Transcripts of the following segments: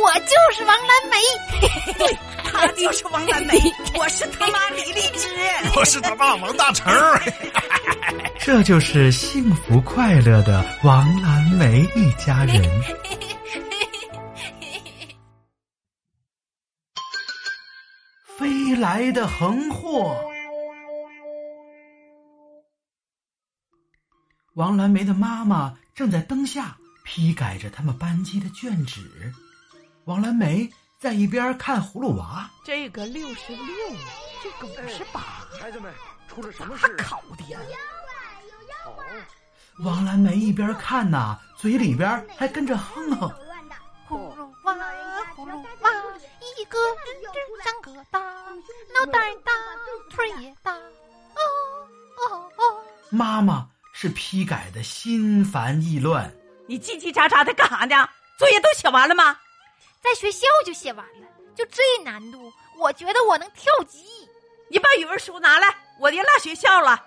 我就是王蓝梅，对，他就是王蓝梅，我是他妈李荔枝，我是他爸王大成。这就是幸福快乐的王蓝梅一家人。飞来的横祸。王蓝梅的妈妈正在灯下批改着他们班级的卷纸，王蓝梅在一边看葫芦娃。这个六十六，这个五十八。孩子们，出了什么事？考的呀？王蓝梅一边看呐，嘴里边还跟着哼哼。葫芦娃，葫芦娃，一个真真长个大，脑袋大，腿也大。哦哦哦！妈妈是批改的心烦意乱。你叽叽喳喳的干啥呢？作业都写完了吗？在学校就写完了，就这难度，我觉得我能跳级。你把语文书拿来，我爹落学校了。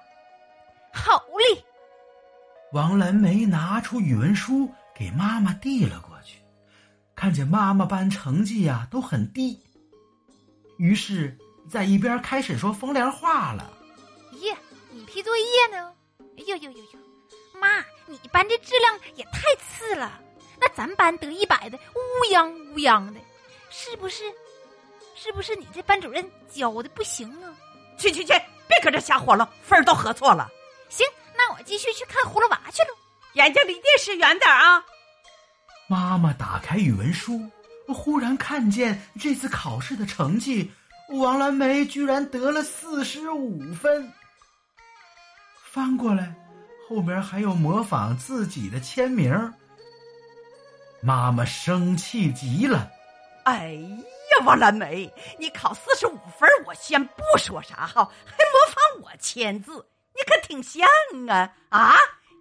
好嘞。王蓝梅拿出语文书给妈妈递了过去，看见妈妈班成绩呀都很低，于是，在一边开始说风凉话了。咦，你批作业呢？哎呦呦呦呦，妈，你班这质量也太次了，那咱班得一百的乌央乌央的，是不是？是不是你这班主任教的不行啊？去去去，别搁这瞎活了，分儿都合错了。行。那我继续去看葫芦娃去了。眼睛离电视远点啊！妈妈打开语文书，忽然看见这次考试的成绩，王蓝梅居然得了四十五分。翻过来，后面还有模仿自己的签名。妈妈生气极了。哎呀，王蓝梅，你考四十五分，我先不说啥哈，还模仿我签字。你可挺像啊！啊，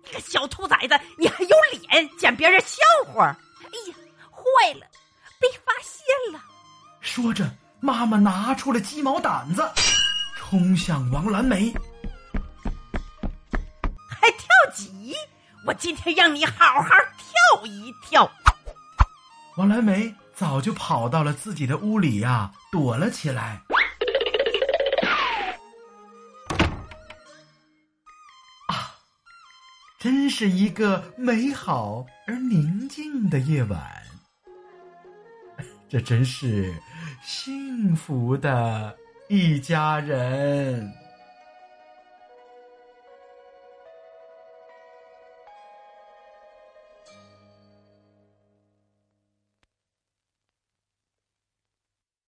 你个小兔崽子，你还有脸捡别人笑话？哎呀，坏了，被发现了！说着，妈妈拿出了鸡毛掸子，冲向王蓝梅。还跳级？我今天让你好好跳一跳！王蓝莓早就跑到了自己的屋里呀，躲了起来。啊真是一个美好而宁静的夜晚，这真是幸福的一家人。